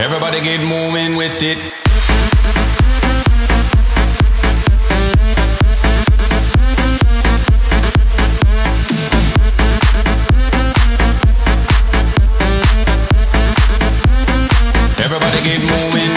Everybody get moving with it. Everybody get moving.